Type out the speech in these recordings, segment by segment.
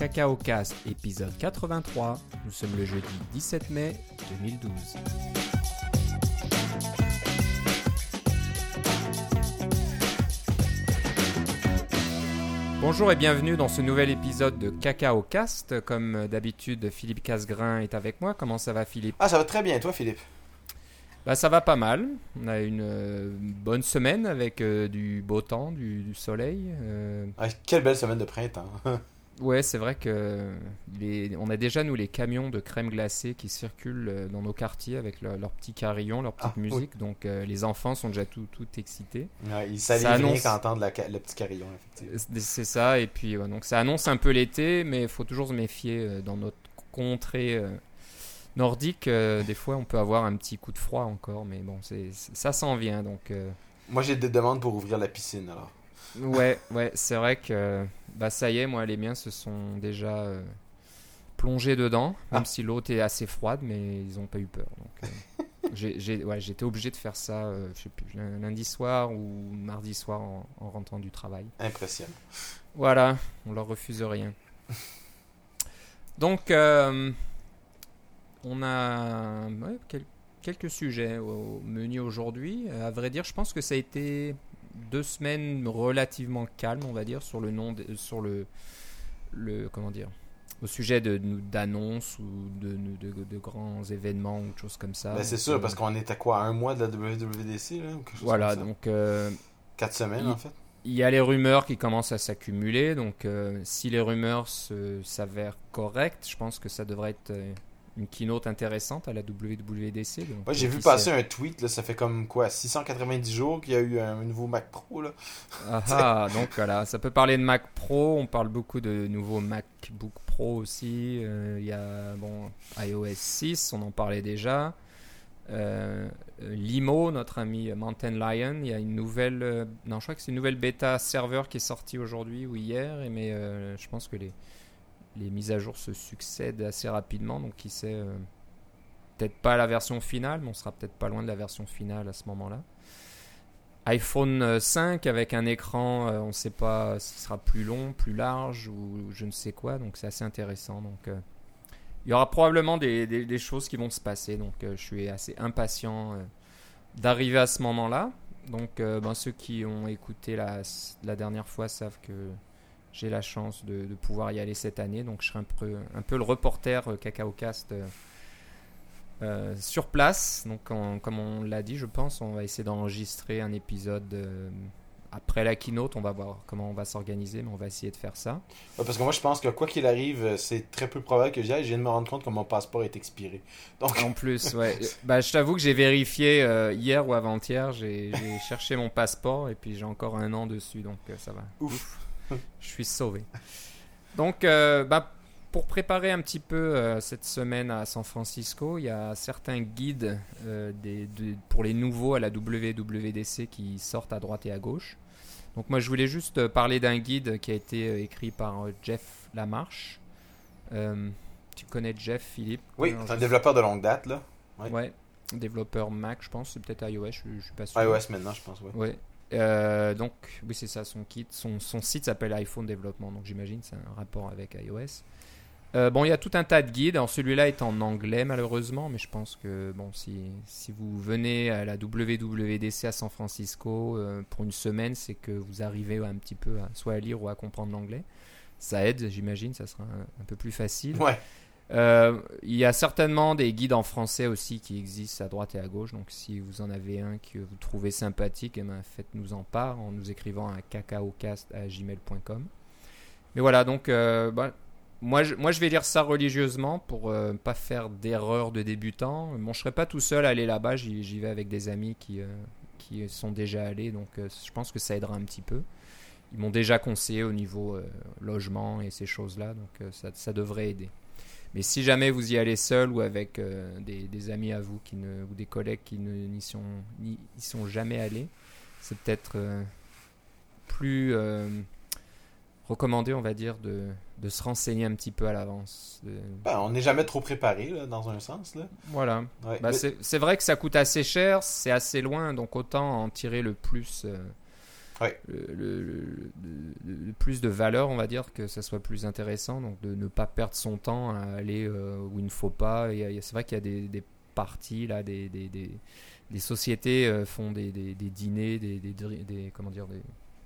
Cacao Cast, épisode 83. Nous sommes le jeudi 17 mai 2012. Bonjour et bienvenue dans ce nouvel épisode de Cacao Cast. Comme d'habitude, Philippe Casgrain est avec moi. Comment ça va, Philippe? Ah, ça va très bien, toi, Philippe? Bah, ça va pas mal. On a une euh, bonne semaine avec euh, du beau temps, du, du soleil. euh. Ah, Quelle belle semaine de printemps. Ouais, c'est vrai que les... on a déjà nous les camions de crème glacée qui circulent euh, dans nos quartiers avec leur- leurs petits carillons, leur petite Ah, oui. musique. Donc euh, les enfants sont déjà tout, tout excités. Ouais, il salivent Ça rien annonce- qu'entendre la le petit carillon, effectivement. C'est ça. Et puis ouais, donc ça annonce un peu l'été, mais il faut toujours se méfier euh, dans notre contrée euh, nordique. euh, des fois, on peut avoir un petit coup de froid encore, mais bon, c'est- ça s'en vient. Donc euh, Moi, j'ai des demandes pour ouvrir la piscine, alors. Ouais, ouais, c'est vrai que bah ça y est, moi les miens se sont déjà euh, plongés dedans, même Ah. si l'eau était assez froide, mais ils ont pas eu peur. Donc euh, j'ai, j'ai- ouais, j'étais obligé de faire ça, euh, je sais plus, lun- lundi soir ou mardi soir en, en rentrant du travail. Impressionnant. Voilà, on leur refuse rien. Donc on a ouais, quel- quelques sujets au menu aujourd'hui. À vrai dire, je pense que ça a été deux semaines relativement calmes, on va dire, sur le nom, de- sur le, le comment dire, au sujet de d'annonces ou de, de, de grands événements ou de choses comme ça. Ben, c'est sûr, euh, parce qu'on est à quoi Un mois de la WWDC, là ou quelque chose voilà, comme ça? donc euh, Quatre semaines, il- en fait. il y a les rumeurs qui commencent à s'accumuler, donc euh, si les rumeurs s'avèrent correctes, je pense que ça devrait être une keynote intéressante à la WWDC. j'ai vu passer un tweet, là, ça fait comme quoi 690 jours qu'il y a eu un nouveau Mac Pro, là. Ah, ah, donc voilà, ça peut parler de Mac Pro, on parle beaucoup de nouveaux MacBook Pro aussi. euh, Il y a bon, iOS 6, on en parlait déjà. Euh, Limo, notre ami Mountain Lion, il y a une nouvelle, euh, non, je crois que c'est une nouvelle bêta serveur qui est sortie aujourd'hui ou hier, mais je pense que les, les mises à jour se succèdent assez rapidement, donc qui sait, euh, peut-être pas la version finale, mais on sera peut-être pas loin de la version finale à ce moment-là iPhone euh, 5 avec un écran, euh, on ne sait pas si ce sera plus long, plus large ou je ne sais quoi, donc c'est assez intéressant. Donc euh, il y aura probablement des, choses qui vont se passer, donc euh, je suis assez impatient euh, d'arriver à ce moment-là. Donc euh, ben, ceux qui ont écouté la dernière fois savent que j'ai la chance de, de pouvoir y aller cette année, donc je serai un peu, un peu le reporter euh, Cacao Cast. euh, euh, sur place. Donc, on- comme on l'a dit, je pense, on va essayer d'enregistrer un épisode euh, après la keynote. On va voir comment on va s'organiser, mais on va essayer de faire ça. Ouais, parce que moi, je pense que quoi qu'il arrive, c'est très peu probable que j'y aille. Je viens de me rendre compte que mon passeport est expiré. Donc, En plus, ouais. Bah, je t'avoue que j'ai vérifié euh, hier ou avant-hier. J'ai cherché mon passeport et puis j'ai encore un an dessus, donc euh, ça va. ouf. Je suis sauvé. Donc, euh, bah, pour préparer un petit peu euh, cette semaine à San Francisco, il y a certains guides euh, des, de- pour les nouveaux à la WWDC qui sortent à droite et à gauche. Donc, moi, je voulais juste parler d'un guide qui a été écrit par Jeff Lamarche. Tu connais Jeff, Philippe? Oui, c'est un développeur de longue date, là. Ouais. Ouais, développeur Mac, je pense. C'est peut-être iOS, je, je suis pas sûr. iOS maintenant, je pense, ouais. Ouais. Euh, donc, oui, c'est ça, son kit. Son, son site s'appelle iPhone Développement, donc j'imagine c'est un rapport avec iOS. Euh, bon, il y a tout un tas de guides. Alors, celui-là est en anglais, malheureusement, mais je pense que, bon, si, si vous venez à la WWDC à San Francisco euh, pour une semaine, c'est que vous arrivez un petit peu soit à lire ou à comprendre l'anglais. Ça aide, j'imagine, ça sera un, un peu plus facile. Ouais. Euh, il y a certainement des guides en français aussi qui existent à droite et à gauche. Donc si vous en avez un que vous trouvez sympathique, eh ben, faites-nous en part en nous écrivant à cacaocast@gmail.com. Mais voilà, donc euh, bah, moi, je, moi je vais lire ça religieusement pour euh, pas faire d'erreur de débutant. Bon, je serai pas tout seul à aller là-bas. J'y vais avec des amis qui, qui sont déjà allés, donc je pense que ça aidera un petit peu. Ils m'ont déjà conseillé au niveau logement et ces choses-là, donc ça devrait aider. Mais si jamais vous y allez seul ou avec euh, des, des amis à vous qui ne, ou des collègues qui n'y sont, y sont jamais allés, c'est peut-être euh, plus euh, recommandé, on va dire, de, de se renseigner un petit peu à l'avance. De- Ben, on n'est jamais trop préparé, là, dans un sens, là. Voilà. Ouais. Mais- c'est c'est vrai que ça coûte assez cher, c'est assez loin, donc autant en tirer le plus. Euh, Ouais. le, le- le- le- le plus de valeur, on va dire, que ça soit plus intéressant. Donc de ne pas perdre son temps à aller euh, où il ne faut pas. A- C'est vrai qu'il y a des, des parties, là, des, des, des, des sociétés euh, font des, dîners, des, comment dire, des,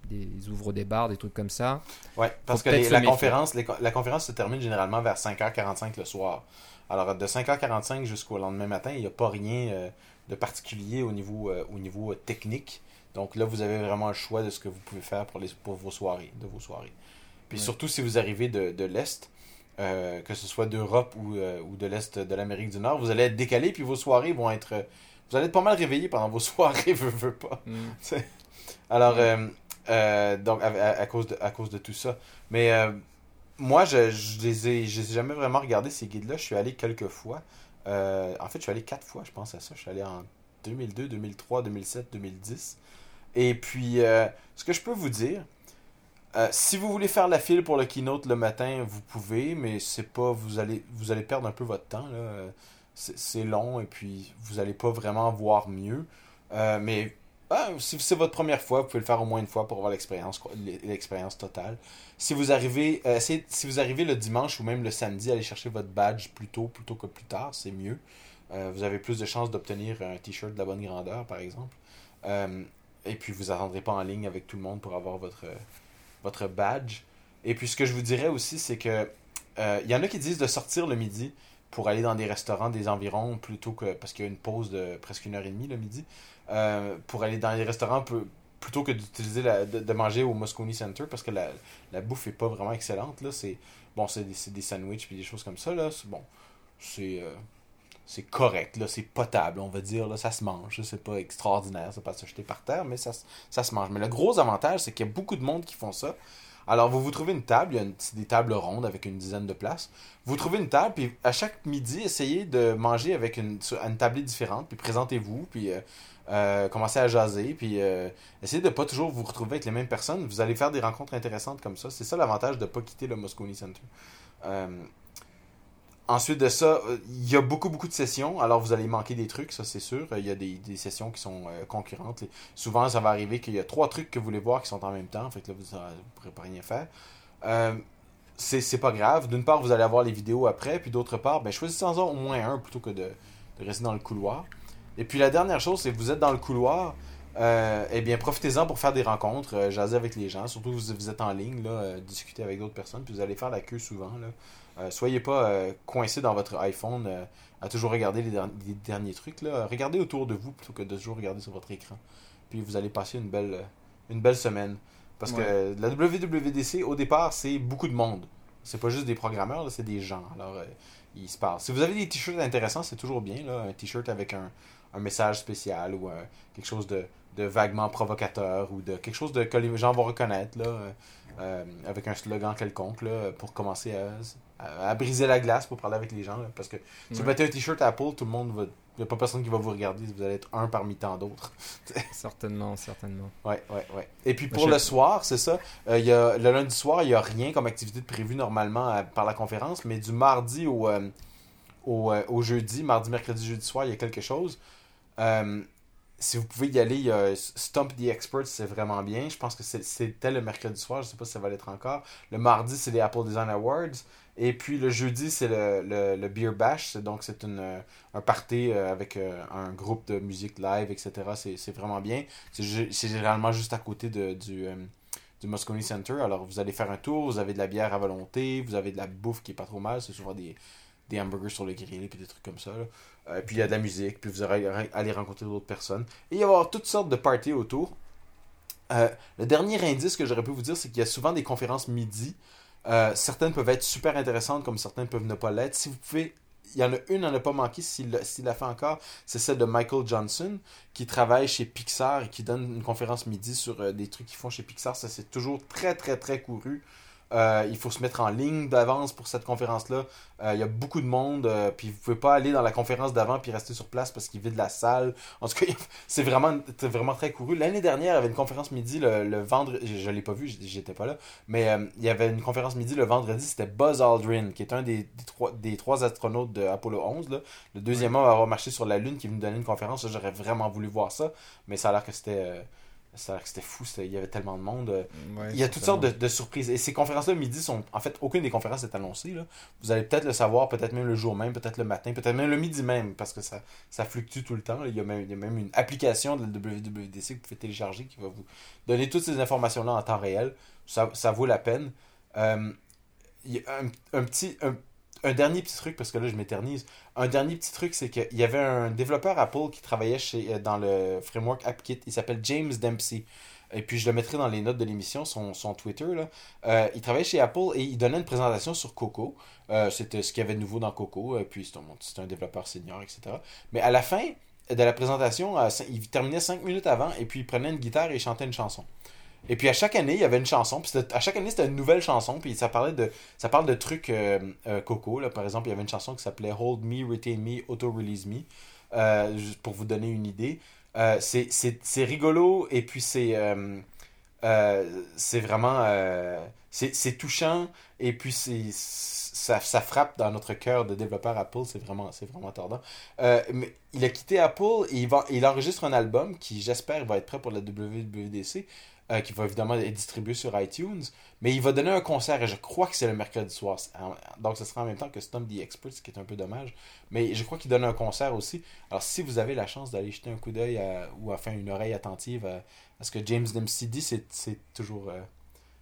des ouvrent des bars, des trucs comme ça. Ouais, parce Faut que les- la, conférence, les la conférence se termine généralement vers 5h45 le soir. Alors, de 5h45 jusqu'au lendemain matin, il n'y a pas rien euh, de particulier au niveau, euh, au niveau euh, technique. Donc là, vous avez vraiment le choix de ce que vous pouvez faire pour, les, pour vos soirées, de vos soirées. Puis Ouais. surtout si vous arrivez de, de l'Est, euh, que ce soit d'Europe ou, euh, ou de l'Est de l'Amérique du Nord, vous allez être décalé, puis vos soirées vont être... vous allez être pas mal réveillé pendant vos soirées, veux, veux pas. Mm. Alors, donc, à, à- à cause de, à cause de tout ça. Mais moi, je, je les ai, je les ai jamais vraiment regardé ces guides-là. Je suis allé quelques fois. Euh, en fait, je suis allé quatre fois, je pense à ça. Je suis allé en 2002, 2003, 2007, 2010. Et puis, euh, ce que je peux vous dire, euh, si vous voulez faire la file pour le keynote le matin, vous pouvez, mais c'est pas, vous allez, vous allez perdre un peu votre temps. là. C'est long et puis vous allez pas vraiment voir mieux. Mais ah, si c'est votre première fois, vous pouvez le faire au moins une fois pour avoir l'expérience l'expérience totale. Si vous arrivez euh, si vous arrivez le dimanche ou même le samedi, allez chercher votre badge plus tôt plutôt que plus tard, c'est mieux. Euh, vous avez plus de chances d'obtenir un t-shirt de la bonne grandeur, par exemple. Euh, et puis vous attendrez pas en ligne avec tout le monde pour avoir votre, votre badge. Et puis ce que je vous dirais aussi, c'est que euh, il y en a qui disent de sortir le midi pour aller dans des restaurants des environs plutôt que parce qu'il y a une pause de presque une heure et demie le midi euh, pour aller dans les restaurants plutôt que d'utiliser la, de, manger au Moscone Center parce que la, la bouffe est pas vraiment excellente là. C'est bon c'est des, des sandwichs puis des choses comme ça là. C'est bon c'est euh, c'est correct là. C'est potable on va dire là. Ça se mange c'est pas extraordinaire c'est pas à s'acheter par terre mais ça, se- ça se mange. Mais le gros avantage c'est qu'il y a beaucoup de monde qui font ça alors vous vous trouvez une table il y a des tables rondes avec une dizaine de places vous trouvez une table, puis à chaque midi, essayez de manger avec une, une tablée différente, puis présentez-vous, puis euh, euh, commencez à jaser, puis euh, essayez de pas toujours vous retrouver avec les mêmes personnes. Vous allez faire des rencontres intéressantes comme ça. C'est ça l'avantage de pas quitter le Moscone Center. Ensuite de ça, il y a beaucoup, beaucoup de sessions, alors vous allez manquer des trucs, ça c'est sûr. Il y a des, des sessions qui sont euh, concurrentes. Souvent, ça va arriver qu'il y a trois trucs que vous voulez voir qui sont en même temps, fait que là, vous ne pourrez rien faire. Euh, c'est pas grave. D'une part, vous allez avoir les vidéos après, puis d'autre part, ben, choisissez-en au moins un plutôt que de, de rester dans le couloir. Et puis la dernière chose, c'est que vous êtes dans le couloir, euh, eh bien, profitez-en pour faire des rencontres, euh, jaser avec les gens, surtout vous, vous êtes en ligne, là, euh, discuter avec d'autres personnes, puis vous allez faire la queue souvent. Là. Soyez pas coincé dans votre iPhone à toujours regarder les, der- les derniers trucs. Là. Regardez autour de vous plutôt que de toujours regarder sur votre écran. Puis vous allez passer une belle, une belle semaine. Parce que la WWDC, au départ, c'est beaucoup de monde. C'est pas juste des programmeurs, là, c'est des gens. Alors, ils se parlent. Si vous avez des t-shirts intéressants, c'est toujours bien. Là, un t-shirt avec un, un message spécial ou un- quelque chose de, de vaguement provocateur ou de quelque chose de, que les gens vont reconnaître là, euh, euh, avec un slogan quelconque là, pour commencer à, à- à briser la glace pour parler avec les gens. là. parce que si vous mettez un t-shirt Apple, tout le monde va. Il n'y a pas personne qui va vous regarder. Vous allez être un parmi tant d'autres. Certainement, certainement. Ouais, ouais, ouais. Et puis pour le soir, c'est ça. euh, y a, le lundi soir, il n'y a rien comme activité de prévue normalement euh, par la conférence, mais du mardi au, euh, au, euh, au jeudi, mardi, mercredi, jeudi soir, il y a quelque chose. Euh, si vous pouvez y aller, il y a Stump the Experts, c'est vraiment bien. Je pense que c'était le mercredi soir, je sais pas si ça va l'être encore. Le mardi, c'est les Apple Design Awards. Et puis le jeudi, c'est le, le, le Beer Bash. Donc c'est un party euh, avec euh, un groupe de musique live, etc. C'est vraiment bien. C'est gé- c'est généralement juste à côté de, du, du Moscone Center. Alors vous allez faire un tour, vous avez de la bière à volonté, vous avez de la bouffe qui est pas trop mal. C'est souvent des, des hamburgers sur le grill, puis des trucs comme ça. là. Euh, puis il y a de la musique, puis vous allez aller rencontrer d'autres personnes. Et il va y avoir toutes sortes de parties autour. Euh, le dernier indice que j'aurais pu vous dire, c'est qu'il y a souvent des conférences midi. Euh, certaines peuvent être super intéressantes, comme certaines peuvent ne pas l'être. Si vous pouvez, il y en a une à ne pas manquer s'il l'a- fait encore, c'est celle de Michael Johnson, qui travaille chez Pixar et qui donne une conférence midi sur des trucs qu'ils font chez Pixar. Ça, c'est toujours très, très, très couru. Euh, il faut se mettre en ligne d'avance pour cette conférence-là. Euh, il y a beaucoup de monde, euh, puis vous pouvez pas aller dans la conférence d'avant puis rester sur place parce qu'il vide la salle. En tout cas, c'est vraiment, très couru. L'année dernière, il y avait une conférence midi le, le vendredi. Je, je l'ai pas vu, j'étais pas là. Mais il y avait une conférence midi le vendredi. C'était Buzz Aldrin, qui est un des, des trois, des trois astronautes de Apollo 11. Là. Le deuxième homme à avoir marché sur la Lune qui est venu donner une conférence. J'aurais vraiment voulu voir ça. Mais ça a l'air que c'était. Euh, c'était fou, il y avait tellement de monde. Ouais, il y a toutes sortes de, de surprises. Et ces conférences-là, midi, sont. En fait, aucune des conférences est annoncée. Là. Vous allez peut-être le savoir, peut-être même le jour même, peut-être le matin, peut-être même le midi même, parce que ça, ça fluctue tout le temps. Il, y a même, il y a même une application de la WWDC que vous pouvez télécharger qui va vous donner toutes ces informations-là en temps réel. Ça, ça vaut la peine. Euh, il y a un, un petit. Un, un dernier petit truc, parce que là je m'éternise. Un dernier petit truc, c'est qu'il y avait un développeur Apple qui travaillait chez, dans le framework AppKit. Il s'appelle James Dempsey. Et puis je le mettrai dans les notes de l'émission, son, Twitter. Euh, il travaillait chez Apple et il donnait une présentation sur Coco. Euh, c'était ce qu'il y avait de nouveau dans Coco. Et puis c'est un, développeur senior, etc. Mais à la fin de la présentation, euh, il terminait 5 minutes avant et puis il prenait une guitare et il chantait une chanson. Et puis à chaque année, il y avait une chanson. Puis à chaque année, c'était une nouvelle chanson. Puis ça parlait de, ça parle de trucs euh, euh, coco. Là. Par exemple, il y avait une chanson qui s'appelait Hold Me, Retain Me, Auto-Release Me. Euh, juste pour vous donner une idée. c'est rigolo et puis c'est c'est vraiment c'est touchant et puis c'est ça, ça, frappe dans notre cœur de développeur Apple, c'est vraiment, c'est vraiment tordant. mais il a quitté Apple et il, va, il enregistre un album qui, j'espère, va être prêt pour la WWDC. Euh, qui va évidemment être distribué sur iTunes. Mais il va donner un concert et je crois que c'est le mercredi soir. Donc ce sera en même temps que Stomp the Expert, ce qui est un peu dommage. Mais je crois qu'il donne un concert aussi. Alors si vous avez la chance d'aller jeter un coup d'œil ou enfin une oreille attentive à, ce que James Dempsey dit, c'est toujours. Euh,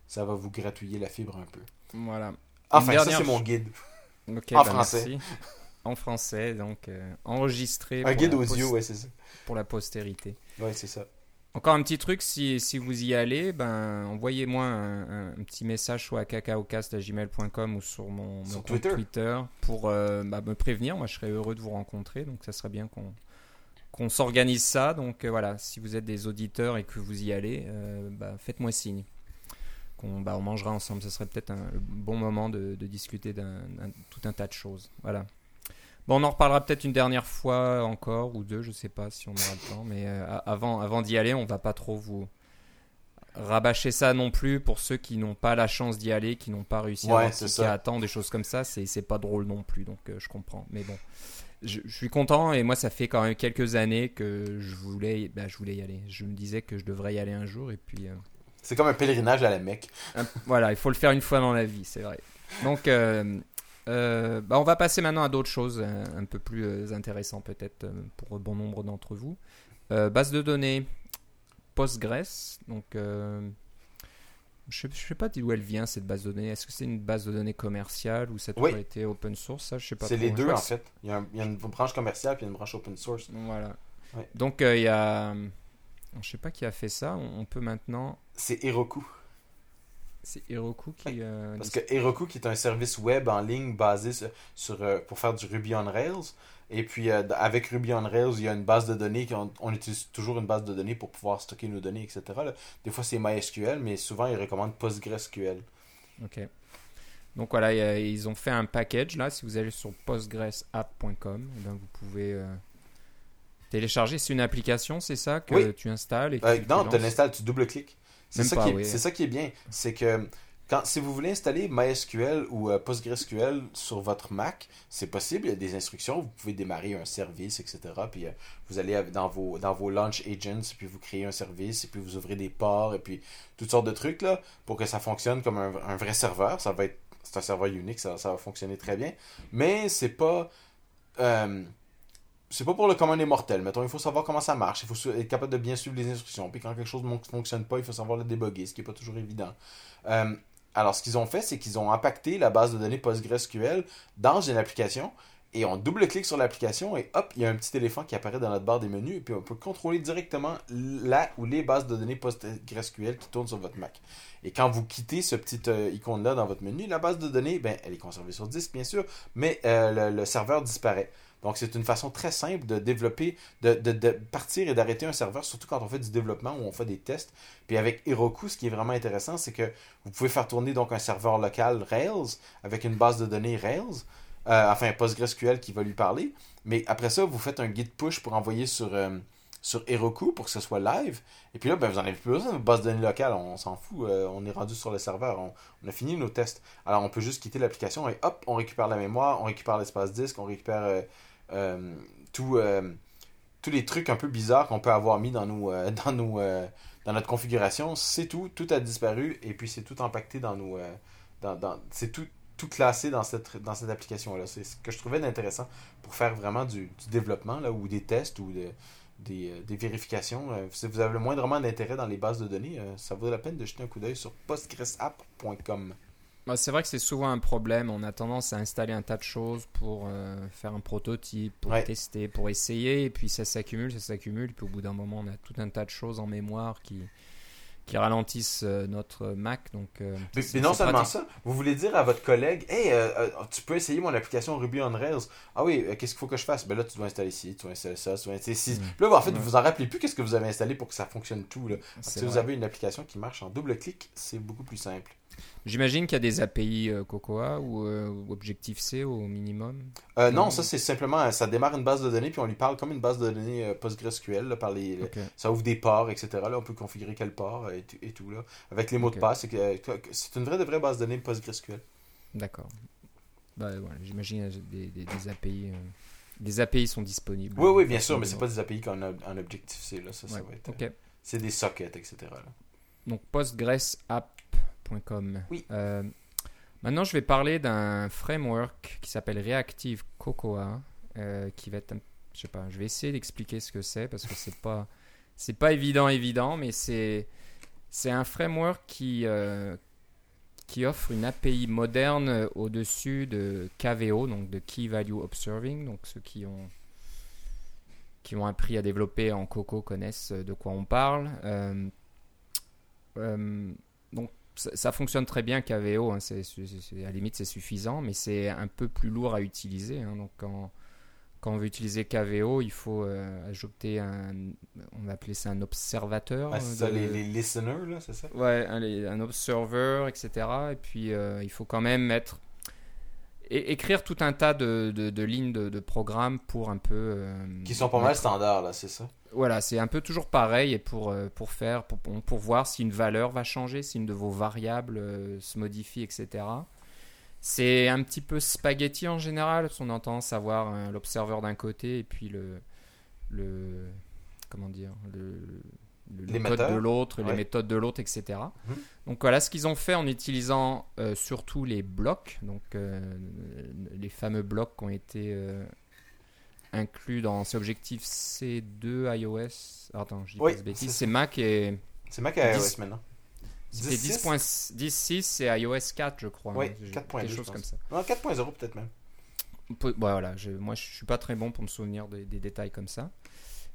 ça va vous gratouiller la fibre un peu. Voilà. Enfin, ça c'est mon guide. en ben, français. En français, donc euh, enregistré. Un guide audio, ouais, c'est ça. Pour la postérité. Ouais, c'est ça. Encore un petit truc, si, si vous y allez, ben, envoyez-moi un, un, petit message soit à cacaocast.gmail.com ou sur mon, sur Twitter. Twitter pour euh, bah, me prévenir. Moi, je serais heureux de vous rencontrer. Donc, ça serait bien qu'on qu'on s'organise ça. Donc, euh, voilà, si vous êtes des auditeurs et que vous y allez, euh, bah, faites-moi signe. Qu'on bah, on mangera ensemble. Ce serait peut-être un bon moment de, de discuter d'un tout un tas de choses. Voilà. Bon, on en reparlera peut-être une dernière fois encore ou deux, je sais pas si on aura le temps, mais euh, avant, avant d'y aller, on va pas trop vous rabâcher ça non plus pour ceux qui n'ont pas la chance d'y aller, qui n'ont pas réussi à, à attendre des choses comme ça, c'est pas drôle non plus, donc euh, je comprends. Mais bon, je, suis content et moi ça fait quand même quelques années que je voulais, bah, je voulais y aller. Je me disais que je devrais y aller un jour et puis. Euh, c'est comme un pèlerinage à la Mecque. voilà, il faut le faire une fois dans la vie, c'est vrai. Donc euh, bah on va passer maintenant à d'autres choses un, peu plus euh, intéressantes peut-être euh, pour bon nombre d'entre vous. base de données Postgres. Donc, je ne sais pas d'où elle vient cette base de données. Est-ce que c'est une base de données commerciale ou ça a toujours été open source? Ça, je sais pas C'est les deux en fait. Il y, a il y, a une branche commerciale et une branche open source. Voilà. Donc il y a. Je sais pas qui a fait ça. On, peut maintenant. C'est Heroku. C'est Heroku qui. Euh, Parce que Heroku qui est un service web en ligne basé sur, euh, pour faire du Ruby on Rails. Et puis euh, avec Ruby on Rails, il y a une base de données. On, utilise toujours une base de données pour pouvoir stocker nos données, etc. Des fois c'est MySQL, mais souvent ils recommandent PostgreSQL. Ok. Donc voilà, ils ont fait un package là. Si vous allez sur postgresapp.com, eh ben, vous pouvez télécharger. C'est une application, c'est ça que tu installes et Non, tu l'installes, tu double-cliques. C'est ça, qui est, ça qui est bien. C'est que quand, si vous voulez installer MySQL ou euh, PostgreSQL sur votre Mac, c'est possible. Il y a des instructions. Vous pouvez démarrer un service, etc. Puis euh, vous allez dans vos, dans vos launch agents, puis vous créez un service, et puis vous ouvrez des ports, et puis toutes sortes de trucs là, pour que ça fonctionne comme un, un vrai serveur. Ça va être c'est un serveur unique, ça, ça va fonctionner très bien. Mais c'est pas. Euh, c'est pas pour le commun des mortels. Mettons, il faut savoir comment ça marche. Il faut être capable de bien suivre les instructions. Puis quand quelque chose ne fonctionne pas, il faut savoir le débugger, ce qui n'est pas toujours évident. Euh, alors, ce qu'ils ont fait, c'est qu'ils ont impacté la base de données PostgreSQL dans une application. Et on double-clique sur l'application et hop, il y a un petit éléphant qui apparaît dans notre barre des menus. Et puis on peut contrôler directement là ou les bases de données PostgreSQL qui tournent sur votre Mac. Et quand vous quittez ce petit euh, icône-là dans votre menu, la base de données, ben, elle est conservée sur disque, bien sûr, mais euh, le serveur disparaît. Donc, c'est une façon très simple de développer, de, partir et d'arrêter un serveur, surtout quand on fait du développement ou on fait des tests. Puis avec Heroku, ce qui est vraiment intéressant, c'est que vous pouvez faire tourner donc un serveur local Rails avec une base de données Rails, euh, enfin PostgreSQL qui va lui parler. Mais après ça, vous faites un git push pour envoyer sur, euh, sur Heroku pour que ce soit live. Et puis là, ben, vous n'en avez plus besoin de base de données locale, on, s'en fout, euh, on est rendu sur le serveur, on, a fini nos tests. Alors on peut juste quitter l'application et hop, on récupère la mémoire, on récupère l'espace disque, on récupère tout, euh, tous les trucs un peu bizarres qu'on peut avoir mis dans nos, euh, dans dans notre configuration, c'est tout, tout a disparu et puis c'est tout empaqueté dans nos, euh, dans, c'est tout, tout classé dans cette, dans cette application-là. C'est ce que je trouvais intéressant pour faire vraiment du, développement là, ou des tests ou de- des, euh, des vérifications. Euh, si vous avez le moindrement d'intérêt dans les bases de données, euh, ça vaut la peine de jeter un coup d'œil sur postgresapp.com. Bah, c'est vrai que c'est souvent un problème. On a tendance à installer un tas de choses pour euh, faire un prototype, pour Ouais. tester, pour essayer, et puis ça s'accumule, ça s'accumule, puis au bout d'un moment, on a tout un tas de choses en mémoire qui, qui ralentissent euh, notre Mac. Donc, euh, Mais, non seulement pratique. ça, vous voulez dire à votre collègue, hey, euh, tu peux essayer mon application Ruby on Rails. Ah oui, euh, qu'est-ce qu'il faut que je fasse? Ben là, tu dois installer ci, tu dois installer ça, tu dois installer ci. Puis là, en fait, Ouais. vous en rappelez plus qu'est-ce que vous avez installé pour que ça fonctionne tout. Là. Si vous avez une application qui marche en double clic, c'est beaucoup plus simple. J'imagine qu'il y a des API euh, Cocoa ou euh, Objective-C au minimum. Euh, non, ça c'est simplement, ça démarre une base de données, puis on lui parle comme une base de données PostgreSQL, là, par les, ça ouvre des ports, etc. Là, on peut configurer quel port et, tout- et tout, là. Avec les mots de passe, c'est une vraie de vraie base de données PostgreSQL. D'accord. Bah, voilà, J'imagine des, des, des API. des API sont disponibles. Oui, oui, bien sûr, mais c'est pas des API qu'on a en Objective-C, là. Ça, ça Ouais, va être, Ok. c'est des sockets, etc. là. Donc Oui. Euh, maintenant, je vais parler d'un framework qui s'appelle Reactive Cocoa, euh, qui va être, un- je sais pas, je vais essayer d'expliquer ce que c'est parce que c'est pas, c'est pas évident, évident, mais c'est, c'est un framework qui, euh, qui offre une API moderne au-dessus de KVO, donc de Key Value Observing, donc ceux qui ont qui ont appris à développer en Coco connaissent de quoi on parle. Euh, euh, donc ça, ça fonctionne très bien KVO, hein, à la limite c'est suffisant, mais c'est un peu plus lourd à utiliser. hein. donc quand, quand on veut utiliser KVO, il faut euh, ajouter un, on va appeler ça un observateur. Ah, c'est ça, de- les, les listeners, là, c'est ça? Ouais, un, un observer, etc. Et puis euh, il faut quand même mettre écrire tout un tas de, de- de lignes de, de programme pour un peu euh, Qui sont pas mal standards, là, c'est ça? Voilà, c'est un peu toujours pareil et pour, euh, pour faire, pour, pour voir si une valeur va changer, si une de vos variables euh, se modifie, etc. C'est un petit peu spaghetti en général, parce qu'on a tendance à voir hein, l'observeur d'un côté et puis le, le comment dire, le, le- le Les méthodes. de l'autre, les méthodes de l'autre, etc. Donc voilà ce qu'ils ont fait en utilisant euh, surtout les blocs, donc euh, les fameux blocs qui ont été inclus dans ces objectifs C2 iOS. Attends, je dis Oui, pas de bêtises. c'est Mac et C'est Mac à iOS 10. maintenant. c'était 10.6? 10.6 10.6 et iOS 4, je crois. Oui, hein. J'ai- 4.2, Quelque je chose pense. comme ça. Non, 4.0 peut-être même. Peu- ouais, voilà, je- moi je suis pas très bon pour me souvenir des, des détails comme ça.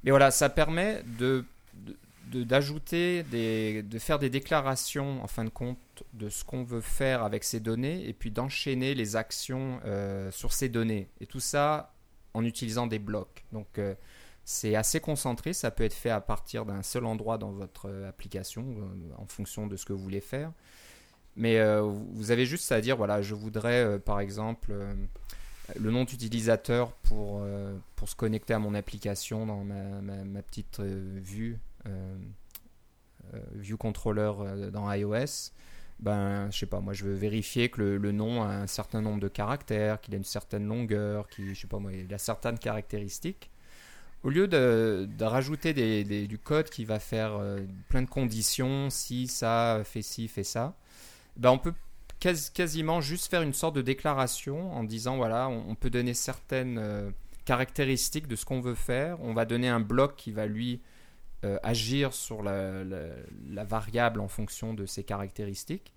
Mais voilà, ça permet de de- de- d'ajouter des de faire des déclarations en fin de compte de ce qu'on veut faire avec ces données et puis d'enchaîner les actions euh, sur ces données et tout ça en utilisant des blocs. Donc euh, c'est assez concentré, ça peut être fait à partir d'un seul endroit dans votre euh, application euh, en fonction de ce que vous voulez faire. Mais vous avez juste à dire voilà, je voudrais par exemple le nom d'utilisateur pour, pour se connecter à mon application dans ma, ma- petite vue, view controller dans iOS. Ben, je sais pas, moi je veux vérifier que le, le nom a un certain nombre de caractères, qu'il a une certaine longueur, qu'il, je sais pas moi, il a certaines caractéristiques. Au lieu de, de rajouter des- des- du code qui va faire euh, plein de conditions, si ça fait ci, fait ça, ben on peut quas- quasiment juste faire une sorte de déclaration en disant voilà, on, on peut donner certaines euh, caractéristiques de ce qu'on veut faire. On va donner un bloc qui va lui euh, agir sur la, variable en fonction de ses caractéristiques.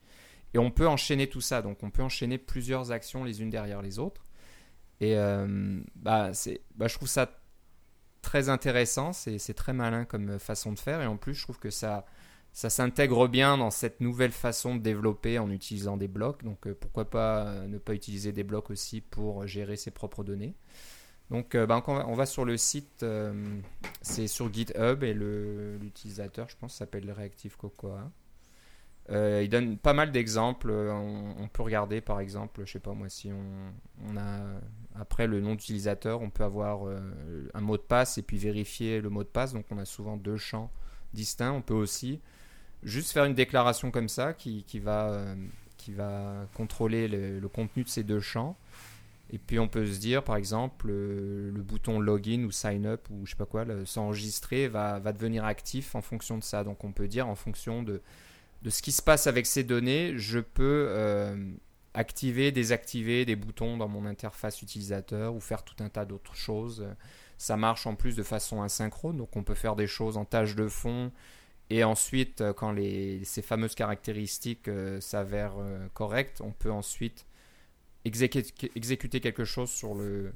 Et on peut enchaîner tout ça. Donc on peut enchaîner plusieurs actions les unes derrière les autres. Et euh, bah, bah, je trouve ça très intéressant. C'est, très malin comme façon de faire. Et en plus, je trouve que ça, ça s'intègre bien dans cette nouvelle façon de développer en utilisant des blocs. Donc euh, pourquoi pas ne pas utiliser des blocs aussi pour gérer ses propres données. Donc euh, ben, on, va, sur le site, euh, c'est sur GitHub et l'utilisateur, je pense, s'appelle Reactive Cocoa. Euh, il donne pas mal d'exemples. On, peut regarder par exemple, je sais pas moi, si on, a après le nom d'utilisateur, on peut avoir un mot de passe et puis vérifier le mot de passe. Donc on a souvent deux champs distincts. On peut aussi juste faire une déclaration comme ça qui, va, contrôler le, le contenu de ces deux champs. Et puis on peut se dire, par exemple, le, le bouton login ou sign up ou je sais pas quoi, s'enregistrer va, va devenir actif en fonction de ça. Donc on peut dire en fonction de, de ce qui se passe avec ces données, je peux euh, activer, désactiver des boutons dans mon interface utilisateur ou faire tout un tas d'autres choses. Ça marche en plus de façon asynchrone, donc on peut faire des choses en tâche de fond. Et ensuite, euh, quand les, ces fameuses caractéristiques euh, s'avèrent euh, correctes, on peut ensuite exécuter, exécuter quelque chose sur le,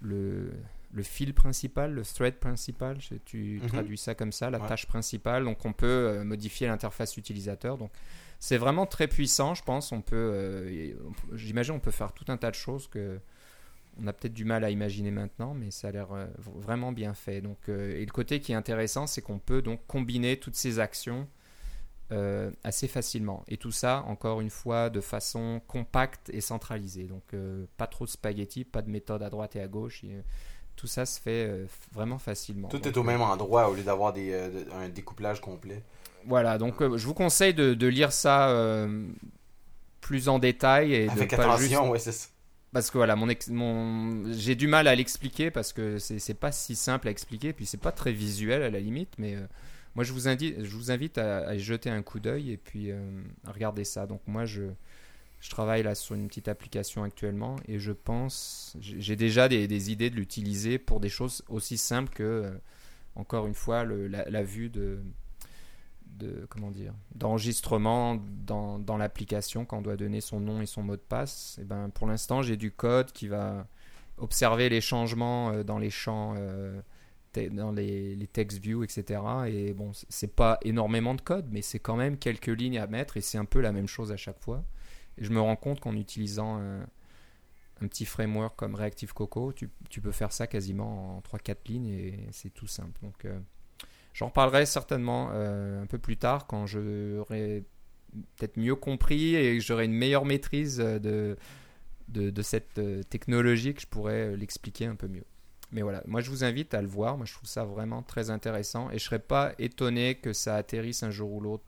le, le fil principal, le thread principal. Tu Mhm. traduis ça comme ça, la Ouais. tâche principale. Donc on peut euh, modifier l'interface utilisateur. Donc c'est vraiment très puissant, je pense. On peut, euh, on peut- j'imagine, on peut faire tout un tas de choses que on a peut-être du mal à imaginer maintenant, mais ça a l'air euh, vraiment bien fait. Donc, euh, et le côté qui est intéressant, c'est qu'on peut donc combiner toutes ces actions euh, assez facilement. Et tout ça, encore une fois, de façon compacte et centralisée. Donc, euh, pas trop de spaghetti, pas de méthode à droite et à gauche. Et, euh, tout ça se fait euh, vraiment facilement. Tout Donc, est au même endroit au lieu d'avoir des, de- un découplage complet. Voilà, donc je vous conseille de, de lire ça plus en détail et Avec de pas juste attention, ouais, c'est ça. parce que voilà, mon, ex- mon j'ai du mal à l'expliquer parce que c'est c'est pas si simple à expliquer, puis c'est pas très visuel à la limite, mais euh, moi je vous invite, je vous invite à, à jeter un coup d'œil et puis euh, à regarder ça. Donc moi je, travaille là sur une petite application actuellement et je pense, j'ai déjà des, idées de l'utiliser pour des choses aussi simples que, euh, encore une fois, la, vue de comment dire d'enregistrement dans, dans l'application quand on doit donner son nom et son mot de passe et ben pour l'instant j'ai du code qui va observer les changements euh, dans les champs euh, dans les, les text view etc et bon c'est pas énormément de code mais c'est quand même quelques lignes à mettre et c'est un peu la même chose à chaque fois. Et je me rends compte qu'en utilisant un, petit framework comme Reactive Coco tu, tu peux faire ça quasiment en 3-4 lignes et c'est tout simple. Donc euh, J'en reparlerai certainement euh, un peu plus tard quand j'aurai peut-être mieux compris et j'aurai une meilleure maîtrise de, de, de cette euh, technologie que je pourrais l'expliquer un peu mieux. Mais voilà, moi je vous invite à le voir, moi je trouve ça vraiment très intéressant et je serais pas étonné que ça atterrisse un jour ou l'autre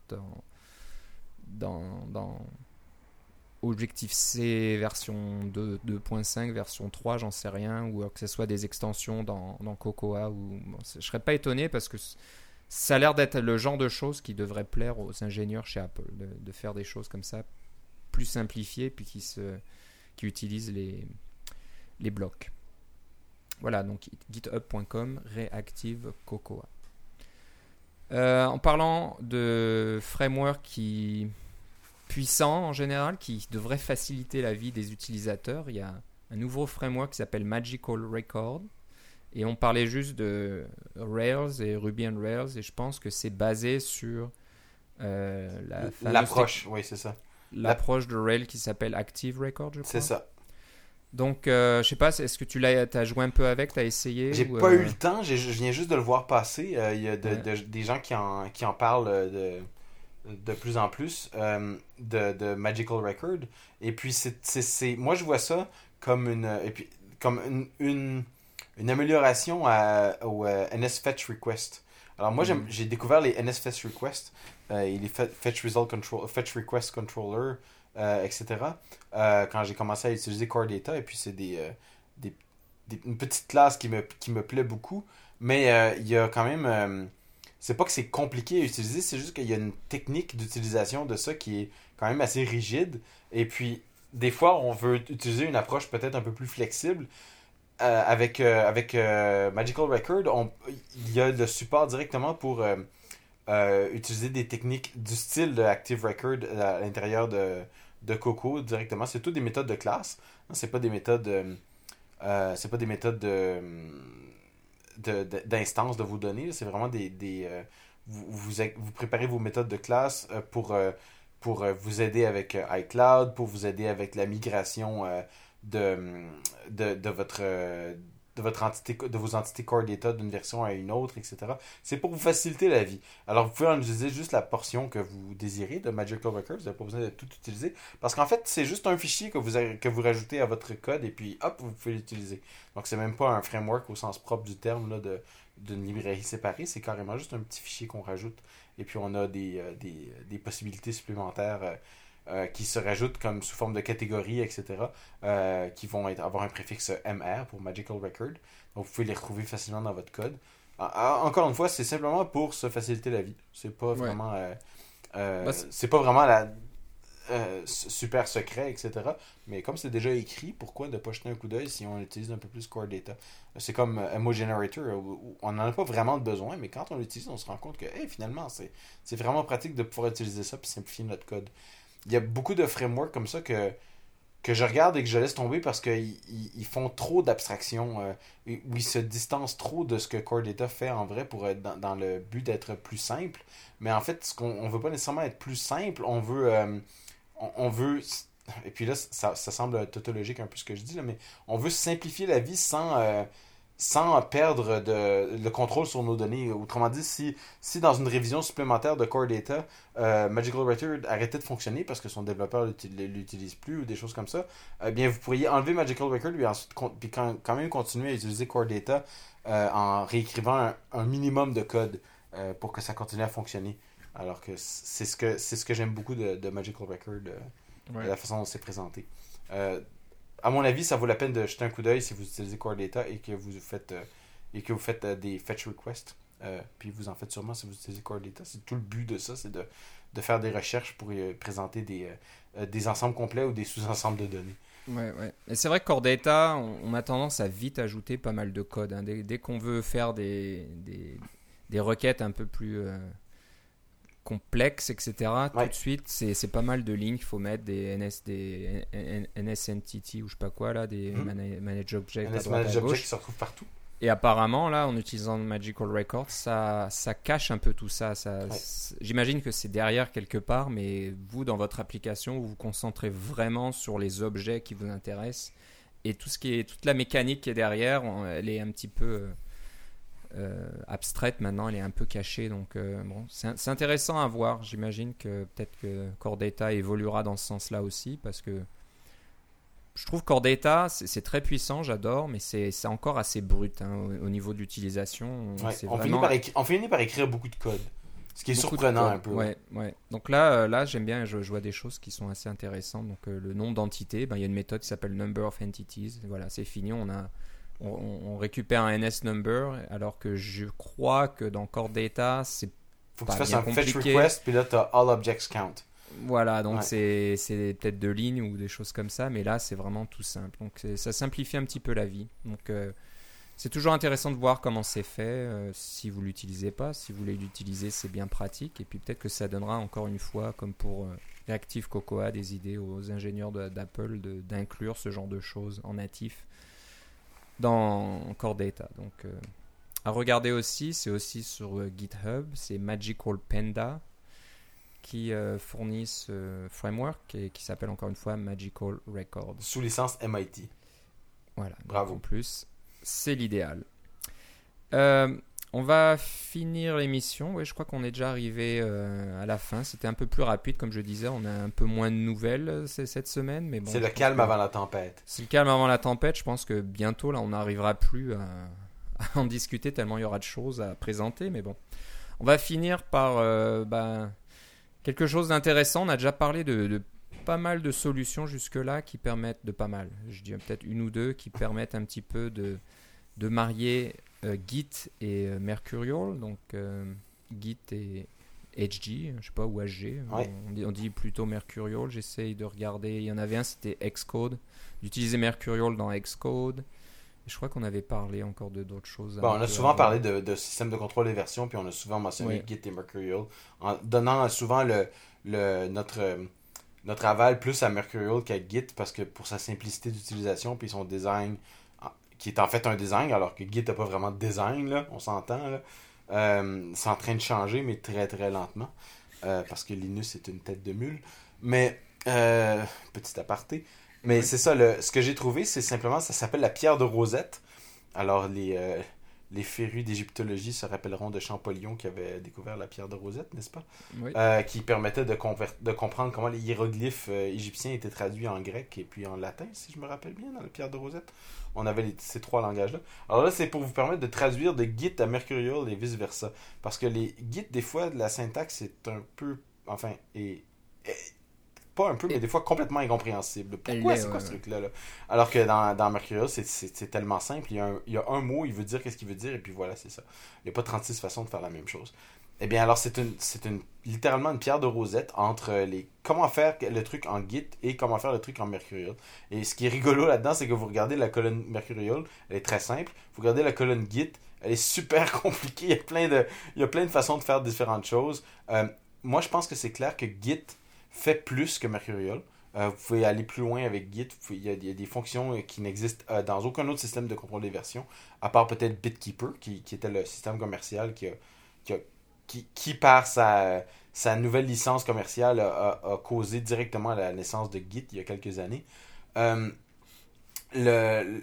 dans, dans, Objectif C version 2 2.5, version 3, j'en sais rien, ou que ce soit des extensions dans, Cocoa. Ou, bon, je serais pas étonné parce que ça a l'air d'être le genre de choses qui devrait plaire aux ingénieurs chez Apple, de, faire des choses comme ça, plus simplifiées, puis qui, se, qui utilisent les blocs. Voilà, donc github.com, Reactive Cocoa. Euh, en parlant de framework qui puissant en général, qui devrait faciliter la vie des utilisateurs, il y a un nouveau framework qui s'appelle Magical Record. Et on parlait juste de Rails et Ruby on Rails, et je pense que c'est basé sur euh, la L'approche, oui, c'est ça. l'approche de Rails qui s'appelle Active Record, je crois. C'est ça. Donc, euh, je sais pas, est-ce que tu l'as, as joué un peu avec, tu as essayé J'ai ou, pas euh, eu le temps, je viens juste de le voir passer. Euh, Il y a de- Ouais. de- des gens qui en, qui en parlent euh, de, de plus en plus euh, de, de Magical Record. Et puis, c'est, c'est, c'est- moi, je vois ça comme une, et puis, comme une, une, une amélioration à, au euh, NSFetch Request. Alors, moi, j'aime- Mhm. j'ai découvert les NSFetch Request euh, et les Fe- Fetch, Result Control, Fetch Request Controller, euh, etc. euh, quand j'ai commencé à utiliser Core Data. Et puis, c'est des, euh, des, des- une petite classe qui me, qui me plaît beaucoup. Mais il y a quand même. c'est pas que c'est compliqué à utiliser, c'est juste qu'il y a une technique d'utilisation de ça qui est quand même assez rigide. Et puis, des fois, on veut utiliser une approche peut-être un peu plus flexible. Avec avec Magical Record, il y a le support directement pour euh, utiliser des techniques du style de Active Record à l'intérieur de, de Coco directement. C'est toutes des méthodes de classe. C'est pas des méthodes. euh, euh, c'est pas des méthodes de de- de- d'instance de, vos données. C'est vraiment des. des vous, vous, vous préparez vos méthodes de classe pour, pour vous aider avec iCloud, pour vous aider avec la migration de, de, de votre. Euh, de, vos entités core data d'une version à une autre, etc. C'est pour vous faciliter la vie. Alors, vous pouvez en utiliser juste la portion que vous désirez de Magical Record. Vous n'avez pas besoin de tout utiliser. Parce qu'en fait, c'est juste un fichier que vous, que vous rajoutez à votre code et puis hop, vous pouvez l'utiliser. Donc, c'est même pas un framework au sens propre du terme d'une librairie séparée. C'est carrément juste un petit fichier qu'on rajoute. Et puis, on a des, euh, des, des possibilités supplémentaires euh, euh, qui se rajoutent comme sous forme de catégories, etc., qui vont avoir un préfixe MR pour Magical Record. Donc vous pouvez les retrouver facilement dans votre code. encore une fois, c'est simplement pour se faciliter la vie. C'est pas vraiment. Bah, c'est pas vraiment la euh, super secret, etc. Mais comme c'est déjà écrit, pourquoi ne pas jeter un coup d'œil si on utilise un peu plus Core Data? C'est comme euh, Emo Generator, où on n'en a pas vraiment besoin, mais quand on l'utilise, on se rend compte que finalement, c'est vraiment pratique de pouvoir utiliser ça et simplifier notre code. Il y a beaucoup de frameworks comme ça que, que je regarde et que je laisse tomber parce qu'ils ils font trop d'abstraction, euh, ou ils se distancent trop de ce que Core Data fait en vrai pour être dans, le but d'être plus simple. Mais en fait, ce qu'on veut pas nécessairement être plus simple, on veut on, veut. Et puis là, ça, semble tautologique un peu ce que je dis, là, mais on veut simplifier la vie sans, euh, sans perdre de, le contrôle sur nos données. Autrement dit, si, si dans une révision supplémentaire de Core Data, euh, Magical Writer arrêtait de fonctionner parce que son développeur ne l'utilise plus ou des choses comme ça, eh bien, vous pourriez enlever Magical Record et ensuite puis quand, quand, même continuer à utiliser Core Data euh, en réécrivant un, minimum de code pour que ça continue à fonctionner. Alors que c'est ce que c'est ce que j'aime beaucoup de, Magical Record, euh, la façon dont c'est présenté. Euh, à mon avis, ça vaut la peine de jeter un coup d'œil si vous utilisez Core Data et que vous faites euh, et que vous faites des fetch requests. puis vous en faites sûrement si vous utilisez Core Data. C'est tout le but de ça, c'est de, faire des recherches pour présenter des, des ensembles complets ou des sous-ensembles de données. Ouais, ouais. Et c'est vrai que Core Data, on, a tendance à vite ajouter pas mal de code. Hein. Dès, qu'on veut faire des, des, des, requêtes un peu plus complexe, etc. Tout de suite, c'est pas mal de lignes. Il faut mettre des NS, des NSNTT ou je sais pas quoi, là, des hmm. Manage NS Manage Objects qui se retrouvent partout. Et apparemment, là, en utilisant Magical Records, ça, ça cache un peu tout ça. ça J'imagine que c'est derrière quelque part, mais vous, dans votre application, vous vous concentrez vraiment sur les objets qui vous intéressent. Et tout ce qui est, toute la mécanique qui est derrière, elle est un petit peu euh, abstraite maintenant, elle est un peu cachée. Donc euh, bon, c'est intéressant à voir. J'imagine que peut-être que Core Data évoluera dans ce sens-là aussi parce que je trouve Core Data c'est très puissant, j'adore, mais c'est encore assez brut hein, au, niveau de l'utilisation. on, finit par écrire beaucoup de code. Ce qui est surprenant un peu. Ouais, ouais. Donc là, euh, là j'aime bien, je, vois des choses qui sont assez intéressantes. Donc le nombre d'entités, ben, il y a une méthode qui s'appelle Number of Entities. Voilà, c'est fini. On a, on, récupère un NS number, alors que je crois que dans Core Data, c'est faut que tu fasses un fetch request, puis là, tu as all objects count. Voilà, donc c'est peut-être deux lignes ou des choses comme ça, mais là, c'est vraiment tout simple. Donc ça simplifie un petit peu la vie. Donc euh, c'est toujours intéressant de voir comment c'est fait, euh, si vous l'utilisez pas. Si vous voulez l'utiliser, c'est bien pratique. Et puis peut-être que ça donnera encore une fois, comme pour euh, Reactive Cocoa, des idées aux ingénieurs d'Apple d'inclure ce genre de choses en natif dans Core Data. Donc, euh, à regarder aussi, c'est aussi sur euh, GitHub, c'est Magical Panda qui euh, fournit ce framework et qui s'appelle encore une fois Magical Record. Sous licence MIT. Voilà. Bravo. En plus, c'est l'idéal. On va finir l'émission. Oui, je crois qu'on est déjà arrivé euh, à la fin. C'était un peu plus rapide, comme je disais. On a un peu moins de nouvelles euh, cette semaine, mais bon. C'est le calme avant la tempête. C'est le calme avant la tempête. Je pense que bientôt, là, on n'arrivera plus à, en discuter tellement il y aura de choses à présenter. Mais bon, on va finir par euh, bah, quelque chose d'intéressant. On a déjà parlé de, pas mal de solutions jusque-là qui permettent de pas mal. Je dis peut-être une ou deux qui permettent un petit peu de de marier Git et euh, Mercurial, donc euh, Git et HG, je sais pas, ou HG, on, dit, plutôt Mercurial, j'essaye de regarder, il y en avait un, c'était Xcode, d'utiliser Mercurial dans Xcode, je crois qu'on avait parlé encore de d'autres choses. on a souvent parlé de, de, système de contrôle des versions, puis on a souvent mentionné Git et Mercurial, en donnant souvent le, le, notre, notre aval plus à Mercurial qu'à Git, parce que pour sa simplicité d'utilisation, puis son design qui est en fait un design, alors que Git n'a pas vraiment de design, là, on s'entend. Euh, c'est en train de changer, mais très très lentement, euh, parce que Linus est une tête de mule. Mais, euh, petit aparté. Mais c'est ça, le, ce que j'ai trouvé, c'est simplement, ça s'appelle la pierre de Rosette. Alors, les, les férus d'égyptologie se rappelleront de Champollion qui avait découvert la pierre de Rosette, n'est-ce pas? Euh, Qui permettait de, de, comprendre comment les hiéroglyphes euh, égyptiens étaient traduits en grec et puis en latin, si je me rappelle bien, dans la pierre de Rosette. On avait ces trois langages-là. Alors là, c'est pour vous permettre de traduire de Git à Mercurial et vice-versa. Parce que les Git, des fois, la syntaxe est un peu. Enfin, et, pas un peu, mais des fois complètement incompréhensible. Pourquoi c'est quoi ce truc-là là? Alors que dans, dans Mercurial, c'est- tellement simple. Il y, a un, il y a un mot, il veut dire qu'est-ce qu'il veut dire, et puis voilà, c'est ça. Il n'y a pas 36 façons de faire la même chose. Eh bien, alors, c'est une, une, littéralement une pierre de rosette entre les comment faire le truc en Git et comment faire le truc en Mercurial. Et ce qui est rigolo là-dedans, c'est que vous regardez la colonne Mercurial, elle est très simple. Vous regardez la colonne Git, elle est super compliquée. Il y a plein de, il y a plein de façons de faire différentes choses. Euh, moi, je pense que c'est clair que Git fait plus que Mercurial. Euh, vous pouvez aller plus loin avec Git. Il, y a, des fonctions euh, qui n'existent euh, dans aucun autre système de contrôle des versions, à part peut-être BitKeeper, qui, était le système commercial qui, a, qui, qui, par sa, nouvelle licence commerciale, a causé directement la naissance de Git il y a quelques années. Euh, le,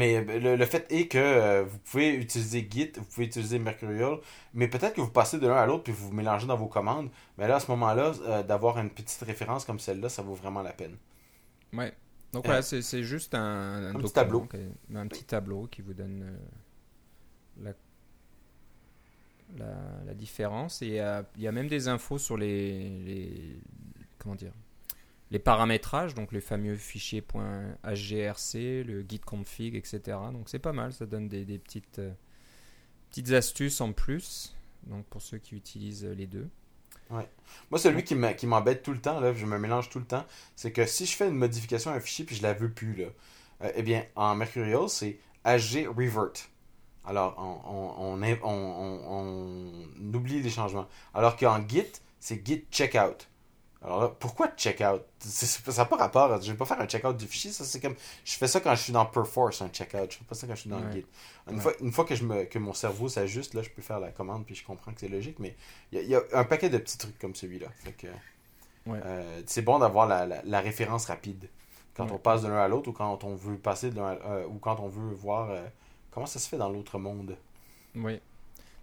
mais le, le fait est que euh, vous pouvez utiliser Git, vous pouvez utiliser Mercurial, mais peut-être que vous passez de l'un à l'autre puis vous vous mélangez dans vos commandes. Mais là, à ce moment-là, euh, d'avoir une petite référence comme celle-là, ça vaut vraiment la peine. Ouais. Donc Euh, voilà, c'est c'est juste un, un, petit tableau. qui- un petit tableau qui vous donne euh, la, la, la différence. Et euh, il y a même des infos sur les, les comment dire les paramétrages, donc les fameux fichiers .hgrc, le git config, etc. Donc c'est pas mal, ça donne des, petites, euh, petites astuces en plus. Donc pour ceux qui utilisent les deux. Moi, celui m'a- qui m'embête tout le temps, là, je me mélange tout le temps, c'est que si je fais une modification à un fichier puis je la veux plus, là, euh, eh bien, en Mercurial, c'est hg revert. Alors, on- on oublie les changements. Alors qu'en Git, c'est git checkout. Alors là, pourquoi checkout? Ça n'a pas rapport. Je vais pas faire un checkout du fichier. Ça, c'est comme. Je fais ça quand je suis dans Perforce, un checkout. Je fais pas ça quand je suis dans Ouais. Git. Une, Ouais. fois, une fois que, je me, que mon cerveau s'ajuste, là, je peux faire la commande puis je comprends que c'est logique. Mais il y, a- il y a un paquet de petits trucs comme celui-là. Ouais. euh, c'est bon d'avoir la, la, la référence rapide quand on passe de l'un à l'autre ou quand on veut passer de l'un euh, ou quand on veut voir euh, comment ça se fait dans l'autre monde? Oui.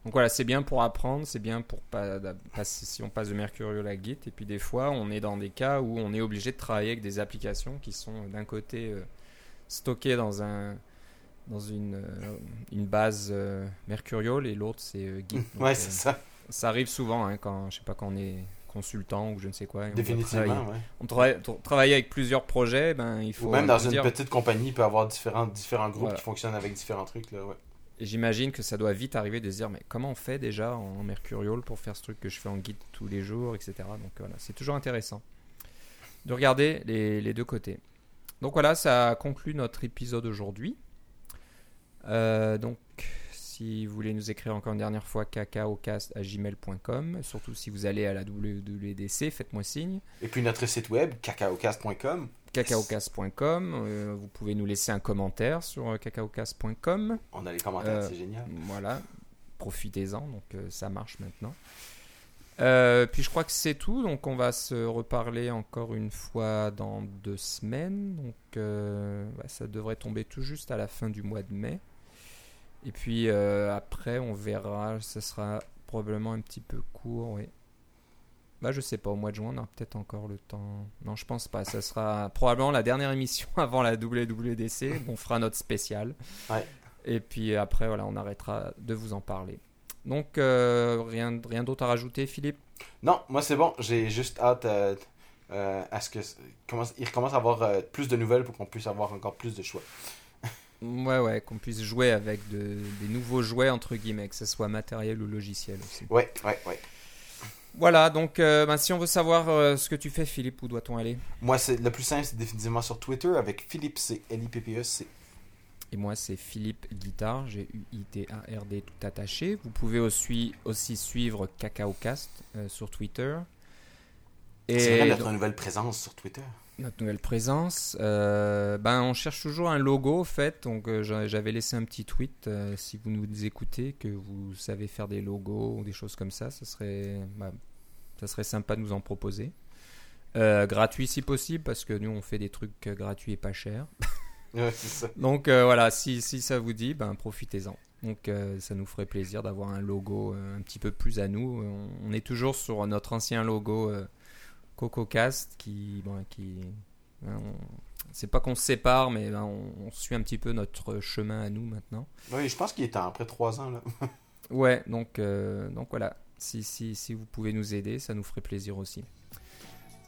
Donc voilà, c'est bien pour apprendre, c'est bien pour pas, d'a- passer si on passe de Mercurial à Git. Et puis des fois, on est dans des cas où on est obligé de travailler avec des applications qui sont euh, d'un côté euh, stockées dans un dans une, euh, une base euh, Mercurial et l'autre c'est Git. Donc, ouais, c'est ça. ça arrive souvent hein, quand je sais pas quand on est consultant ou je ne sais quoi. on Définitivement, travailler- ouais. On travaille, avec plusieurs projets, ben il faut Ou même dans une dire- petite compagnie, il peut y avoir différents, différents groupes Voilà. qui fonctionnent avec différents trucs. Là, ouais. J'imagine que ça doit vite arriver de se dire, mais comment on fait déjà en Mercurial pour faire ce truc que je fais en guide tous les jours, etc. Donc voilà, c'est toujours intéressant de regarder les, les deux côtés. Donc voilà, ça conclut notre épisode aujourd'hui. Euh, donc, si vous voulez nous écrire encore une dernière fois, cacaocast.gmail.com. Surtout si vous allez à la WWDC, faites-moi signe. Et puis notre site web, cacaocast.com. cacaocast.com. euh, vous pouvez nous laisser un commentaire sur euh, cacaocast.com. On a les commentaires, Euh, c'est génial. Voilà, profitez-en, donc euh, ça marche maintenant. Euh, puis je crois que c'est tout, donc on va se reparler encore une fois dans deux semaines. Donc euh, bah, ça devrait tomber tout juste à la fin du mois de mai. Et puis euh, après, on verra, ça sera probablement un petit peu court, oui. Bah je sais pas, au mois de juin, on a peut-être encore le temps. Non, je pense pas. Ça sera probablement la dernière émission avant la WWDC. On fera notre spécial. Ouais. Et puis après, voilà, on arrêtera de vous en parler. Donc, euh, rien, rien d'autre à rajouter, Philippe? Non, moi c'est bon. J'ai juste hâte euh, euh, à ce que commence, il recommence à avoir plus de nouvelles pour qu'on puisse avoir encore plus de choix. Ouais, ouais, qu'on puisse jouer avec de- des nouveaux jouets, entre guillemets, que ce soit matériel ou logiciel aussi. Ouais, ouais, ouais. Voilà, donc euh, ben, si on veut savoir euh, ce que tu fais, Philippe, où doit-on aller? Moi, c'est le plus simple, c'est définitivement sur Twitter avec Philippe C. L-I-P-P-E-C. Et moi, c'est Philippe Guitard, G-U-I-T-A-R-D tout attaché. Vous pouvez aussi, aussi suivre CacaoCast euh, sur Twitter. C'est vrai, notre donc- nouvelle présence sur Twitter. Notre nouvelle présence. euh, ben, on cherche toujours un logo, en fait. Donc, euh, j'a- j'avais laissé un petit tweet. euh, si vous nous écoutez, que vous savez faire des logos ou des choses comme ça, ça serait, bah, ça serait sympa de nous en proposer. Gratuit si possible, parce que nous, on fait des trucs gratuits et pas chers. Ouais, c'est ça. Donc, voilà, si, si ça vous dit, ben, profitez-en. Donc, ça nous ferait plaisir d'avoir un logo un petit peu plus à nous. On, on est toujours sur notre ancien logo CocoCast qui, bon, qui, hein, on- c'est pas qu'on se sépare, mais ben, on, on suit un petit peu notre chemin à nous maintenant. Oui, je pense qu'il est temps, après trois ans. Là. Ouais, donc, euh, donc voilà. Si, si, si vous pouvez nous aider, ça nous ferait plaisir aussi.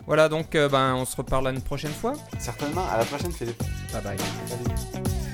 Voilà, donc euh, ben, on se reparle une prochaine fois. Certainement. À la prochaine, Philippe. Bye bye. Salut.